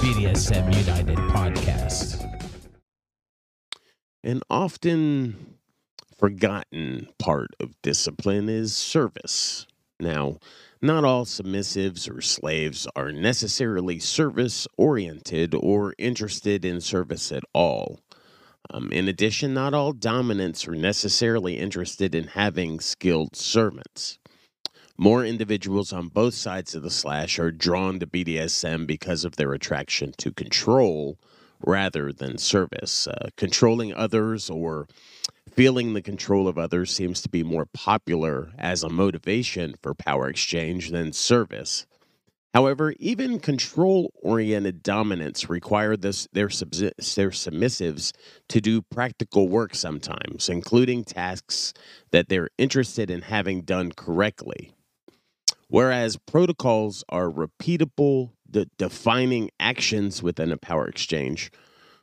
BDSM United podcast. An often forgotten part of discipline is service. Now, not all submissives or slaves are necessarily service oriented or interested in service at all. Um, in addition, not all dominants are necessarily interested in having skilled servants. More individuals on both sides of the slash are drawn to BDSM because of their attraction to control rather than service. Uh, controlling others or feeling the control of others seems to be more popular as a motivation for power exchange than service. However, even control oriented dominants require this, their, subs- their submissives to do practical work sometimes, including tasks that they're interested in having done correctly. Whereas protocols are repeatable, de- defining actions within a power exchange,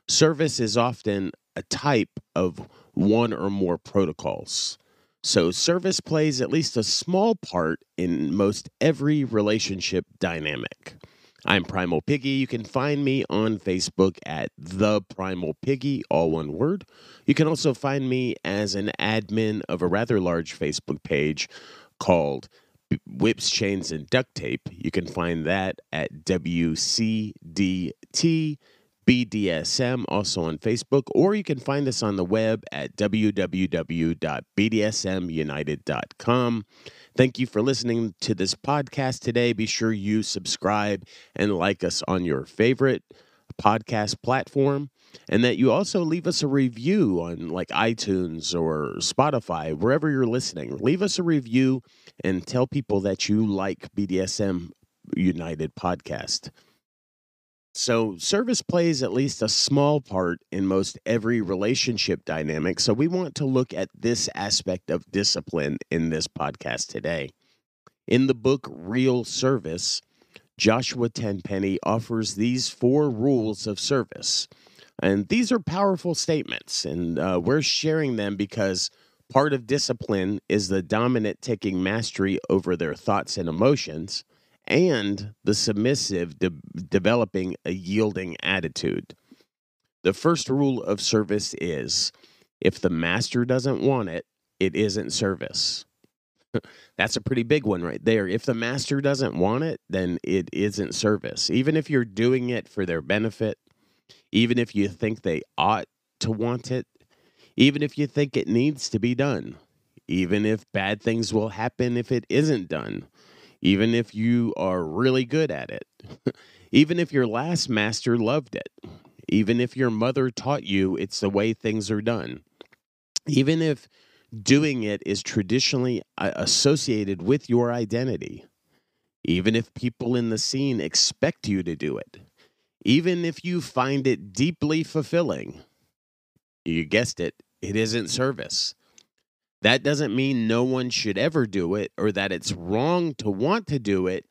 service is often a type of one or more protocols. So, service plays at least a small part in most every relationship dynamic. I'm Primal Piggy. You can find me on Facebook at The Primal Piggy, all one word. You can also find me as an admin of a rather large Facebook page called Whips, Chains, and Duct Tape. You can find that at WCDT BDSM, also on Facebook, or you can find us on the web at www.bdsmunited.com. Thank you for listening to this podcast today. Be sure you subscribe and like us on your favorite podcast platform and that you also leave us a review on like iTunes or Spotify, wherever you're listening. Leave us a review and tell people that you like BDSM United podcast. So, service plays at least a small part in most every relationship dynamic. So, we want to look at this aspect of discipline in this podcast today. In the book Real Service, Joshua Tenpenny offers these four rules of service. And these are powerful statements, and uh, we're sharing them because part of discipline is the dominant taking mastery over their thoughts and emotions and the submissive de- developing a yielding attitude. The first rule of service is if the master doesn't want it, it isn't service. That's a pretty big one right there. If the master doesn't want it, then it isn't service. Even if you're doing it for their benefit, even if you think they ought to want it, even if you think it needs to be done, even if bad things will happen if it isn't done, even if you are really good at it, even if your last master loved it, even if your mother taught you it's the way things are done, even if doing it is traditionally uh, associated with your identity, even if people in the scene expect you to do it, even if you find it deeply fulfilling, you guessed it, it isn't service. That doesn't mean no one should ever do it or that it's wrong to want to do it.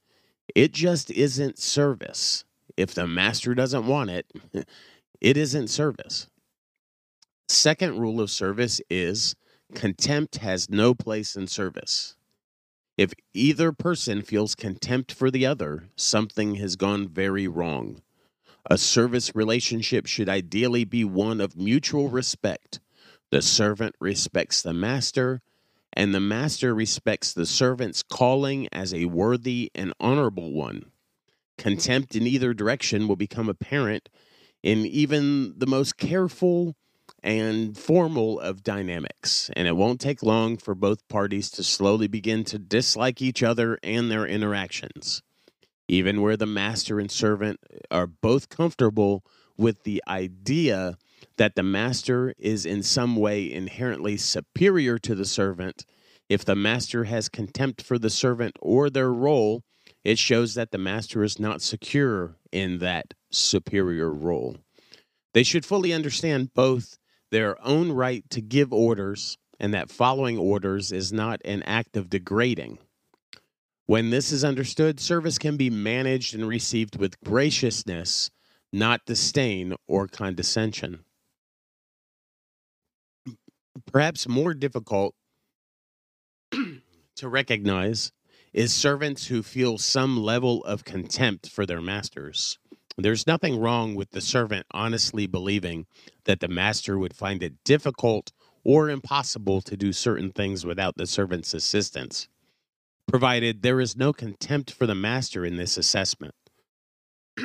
It just isn't service. If the master doesn't want it, it isn't service. Second rule of service is contempt has no place in service. If either person feels contempt for the other, something has gone very wrong. A service relationship should ideally be one of mutual respect the servant respects the master, and the master respects the servant's calling as a worthy and honorable one. Contempt in either direction will become apparent in even the most careful and formal of dynamics, and it won't take long for both parties to slowly begin to dislike each other and their interactions. Even where the master and servant are both comfortable with the idea that the master is in some way inherently superior to the servant. If the master has contempt for the servant or their role, It shows that the master is not secure in that superior role. They should fully understand both their own right to give orders and that following orders is not an act of degrading. When this is understood, service can be managed and received with graciousness, not disdain or condescension. Perhaps more difficult to recognize is servants who feel some level of contempt for their masters. There's nothing wrong with the servant honestly believing that the master would find it difficult or impossible to do certain things without the servant's assistance, provided there is no contempt for the master in this assessment.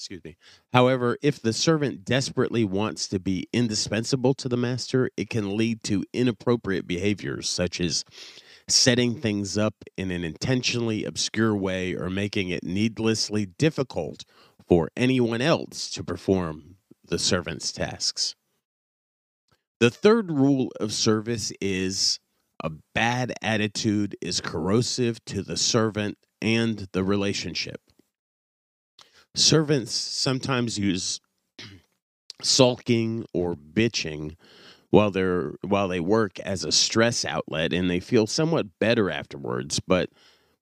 Excuse me. However, if the servant desperately wants to be indispensable to the master, it can lead to inappropriate behaviors such as setting things up in an intentionally obscure way or making it needlessly difficult for anyone else to perform the servant's tasks. The third rule of service is a bad attitude is corrosive to the servant and the relationship. Servants sometimes use sulking or bitching while they're while they work as a stress outlet and they feel somewhat better afterwards, but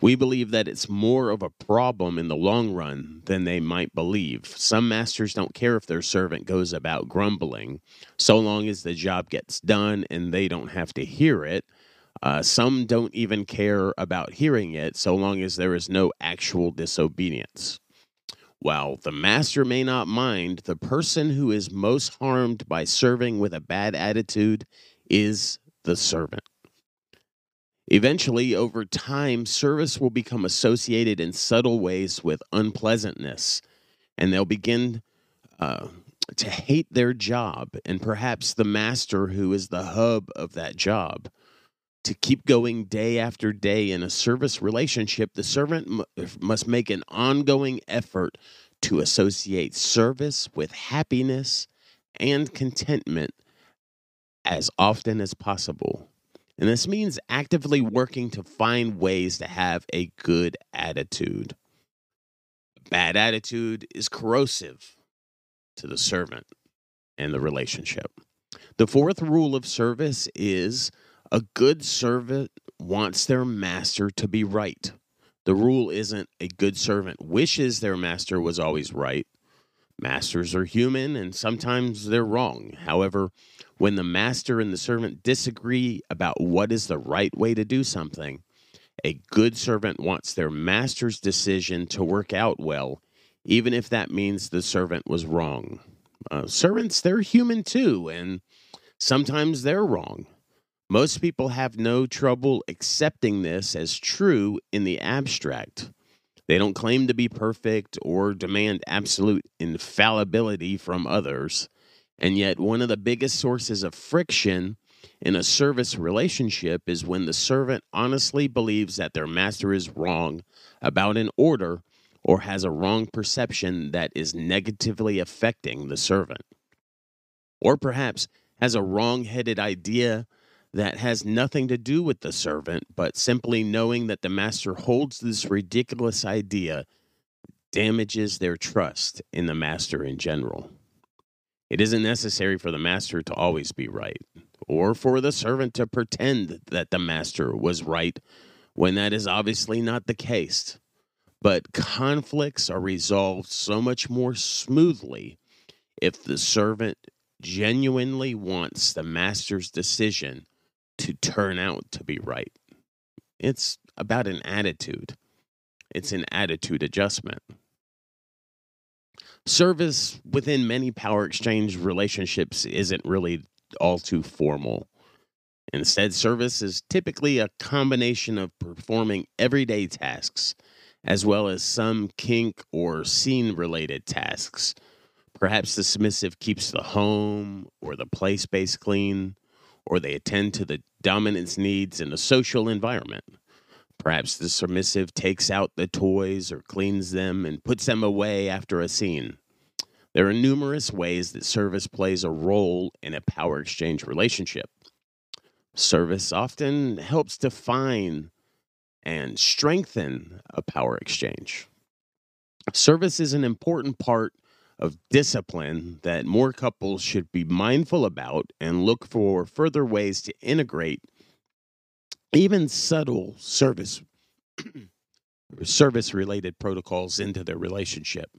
we believe that it's more of a problem in the long run than they might believe. Some masters don't care if their servant goes about grumbling, so long as the job gets done and they don't have to hear it. Uh, some don't even care about hearing it, so long as there is no actual disobedience. While the master may not mind, the person who is most harmed by serving with a bad attitude is the servant. Eventually, over time, service will become associated in subtle ways with unpleasantness, and they'll begin uh, to hate their job and perhaps the master who is the hub of that job. To keep going day after day in a service relationship, the servant must make an ongoing effort to associate service with happiness and contentment as often as possible. And this means actively working to find ways to have a good attitude. A bad attitude is corrosive to the servant and the relationship. The fourth rule of service is a good servant wants their master to be right. The rule isn't a good servant wishes their master was always right. Masters are human and sometimes they're wrong. However, when the master and the servant disagree about what is the right way to do something, a good servant wants their master's decision to work out well, even if that means the servant was wrong. Uh, servants, they're human too, and sometimes they're wrong. Most people have no trouble accepting this as true in the abstract. They don't claim to be perfect or demand absolute infallibility from others. And yet, one of the biggest sources of friction in a service relationship is when the servant honestly believes that their master is wrong about an order or has a wrong perception that is negatively affecting the servant. Or perhaps has a wrong headed idea that has nothing to do with the servant, but simply knowing that the master holds this ridiculous idea damages their trust in the master in general. It isn't necessary for the master to always be right, or for the servant to pretend that the master was right when that is obviously not the case. But conflicts are resolved so much more smoothly if the servant genuinely wants the master's decision to turn out to be right. It's about an attitude, it's an attitude adjustment. Service within many power exchange relationships isn't really all too formal. Instead, service is typically a combination of performing everyday tasks as well as some kink or scene related tasks. Perhaps the submissive keeps the home or the play space clean, or they attend to the dominance needs in a social environment. Perhaps the submissive takes out the toys or cleans them and puts them away after a scene. There are numerous ways that service plays a role in a power exchange relationship. Service often helps define and strengthen a power exchange. Service is an important part of discipline that more couples should be mindful about and look for further ways to integrate even subtle service service related protocols into their relationship.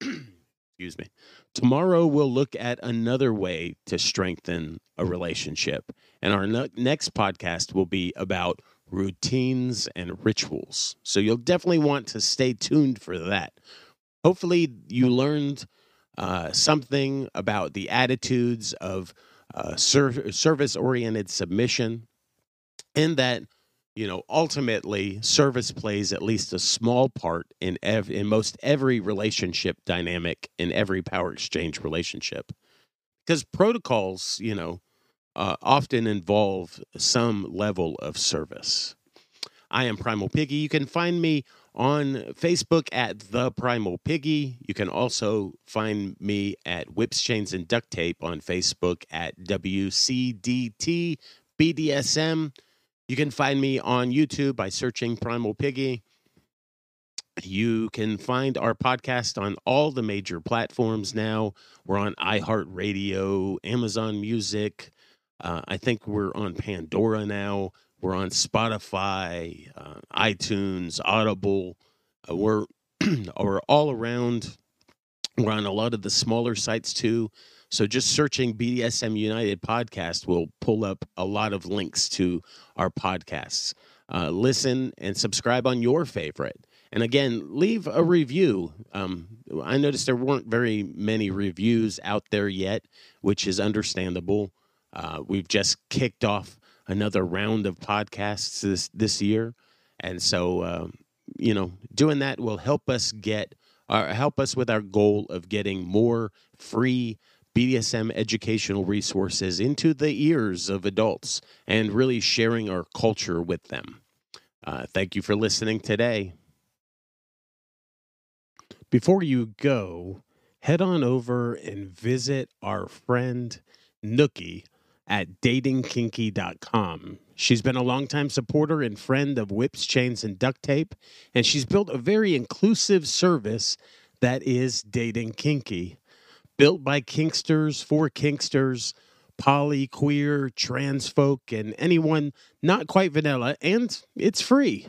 Excuse me. Tomorrow we'll look at another way to strengthen a relationship. And our ne- next podcast will be about routines and rituals. So you'll definitely want to stay tuned for that. Hopefully, you learned uh, something about the attitudes of uh, ser- service oriented submission, and that you know ultimately service plays at least a small part in ev- in most every relationship dynamic in every power exchange relationship. Because protocols you know uh, often involve some level of service. I am primal piggy. You can find me on Facebook at The Primal Piggy. You can also find me at Whips, Chains, and Duct Tape on Facebook at WCDT BDSM. You can find me on YouTube by searching Primal Piggy. You can find our podcast on all the major platforms now. We're on iHeartRadio, Amazon Music. Uh, I think we're on Pandora now. We're on Spotify, uh, iTunes, Audible. Uh, we're we're all around. We're on a lot of the smaller sites too. So just searching BDSM United podcast will pull up a lot of links to our podcasts. Uh, listen and subscribe on your favorite. And again, leave a review. Um, I noticed there weren't very many reviews out there yet, which is understandable. Uh, we've just kicked off another round of podcasts this this year, and so um, you know doing that will help us get or uh, help us with our goal of getting more free BDSM educational resources into the ears of adults and really sharing our culture with them. Uh, thank you for listening today. Before you go, head on over and visit our friend Nookie at datingkinky.com. She's been a longtime supporter and friend of Whips, Chains, and Duct Tape, and she's built a very inclusive service that is Dating Kinky. Built by Kinksters for Kinksters, poly, queer, trans folk, and anyone not quite vanilla, and it's free.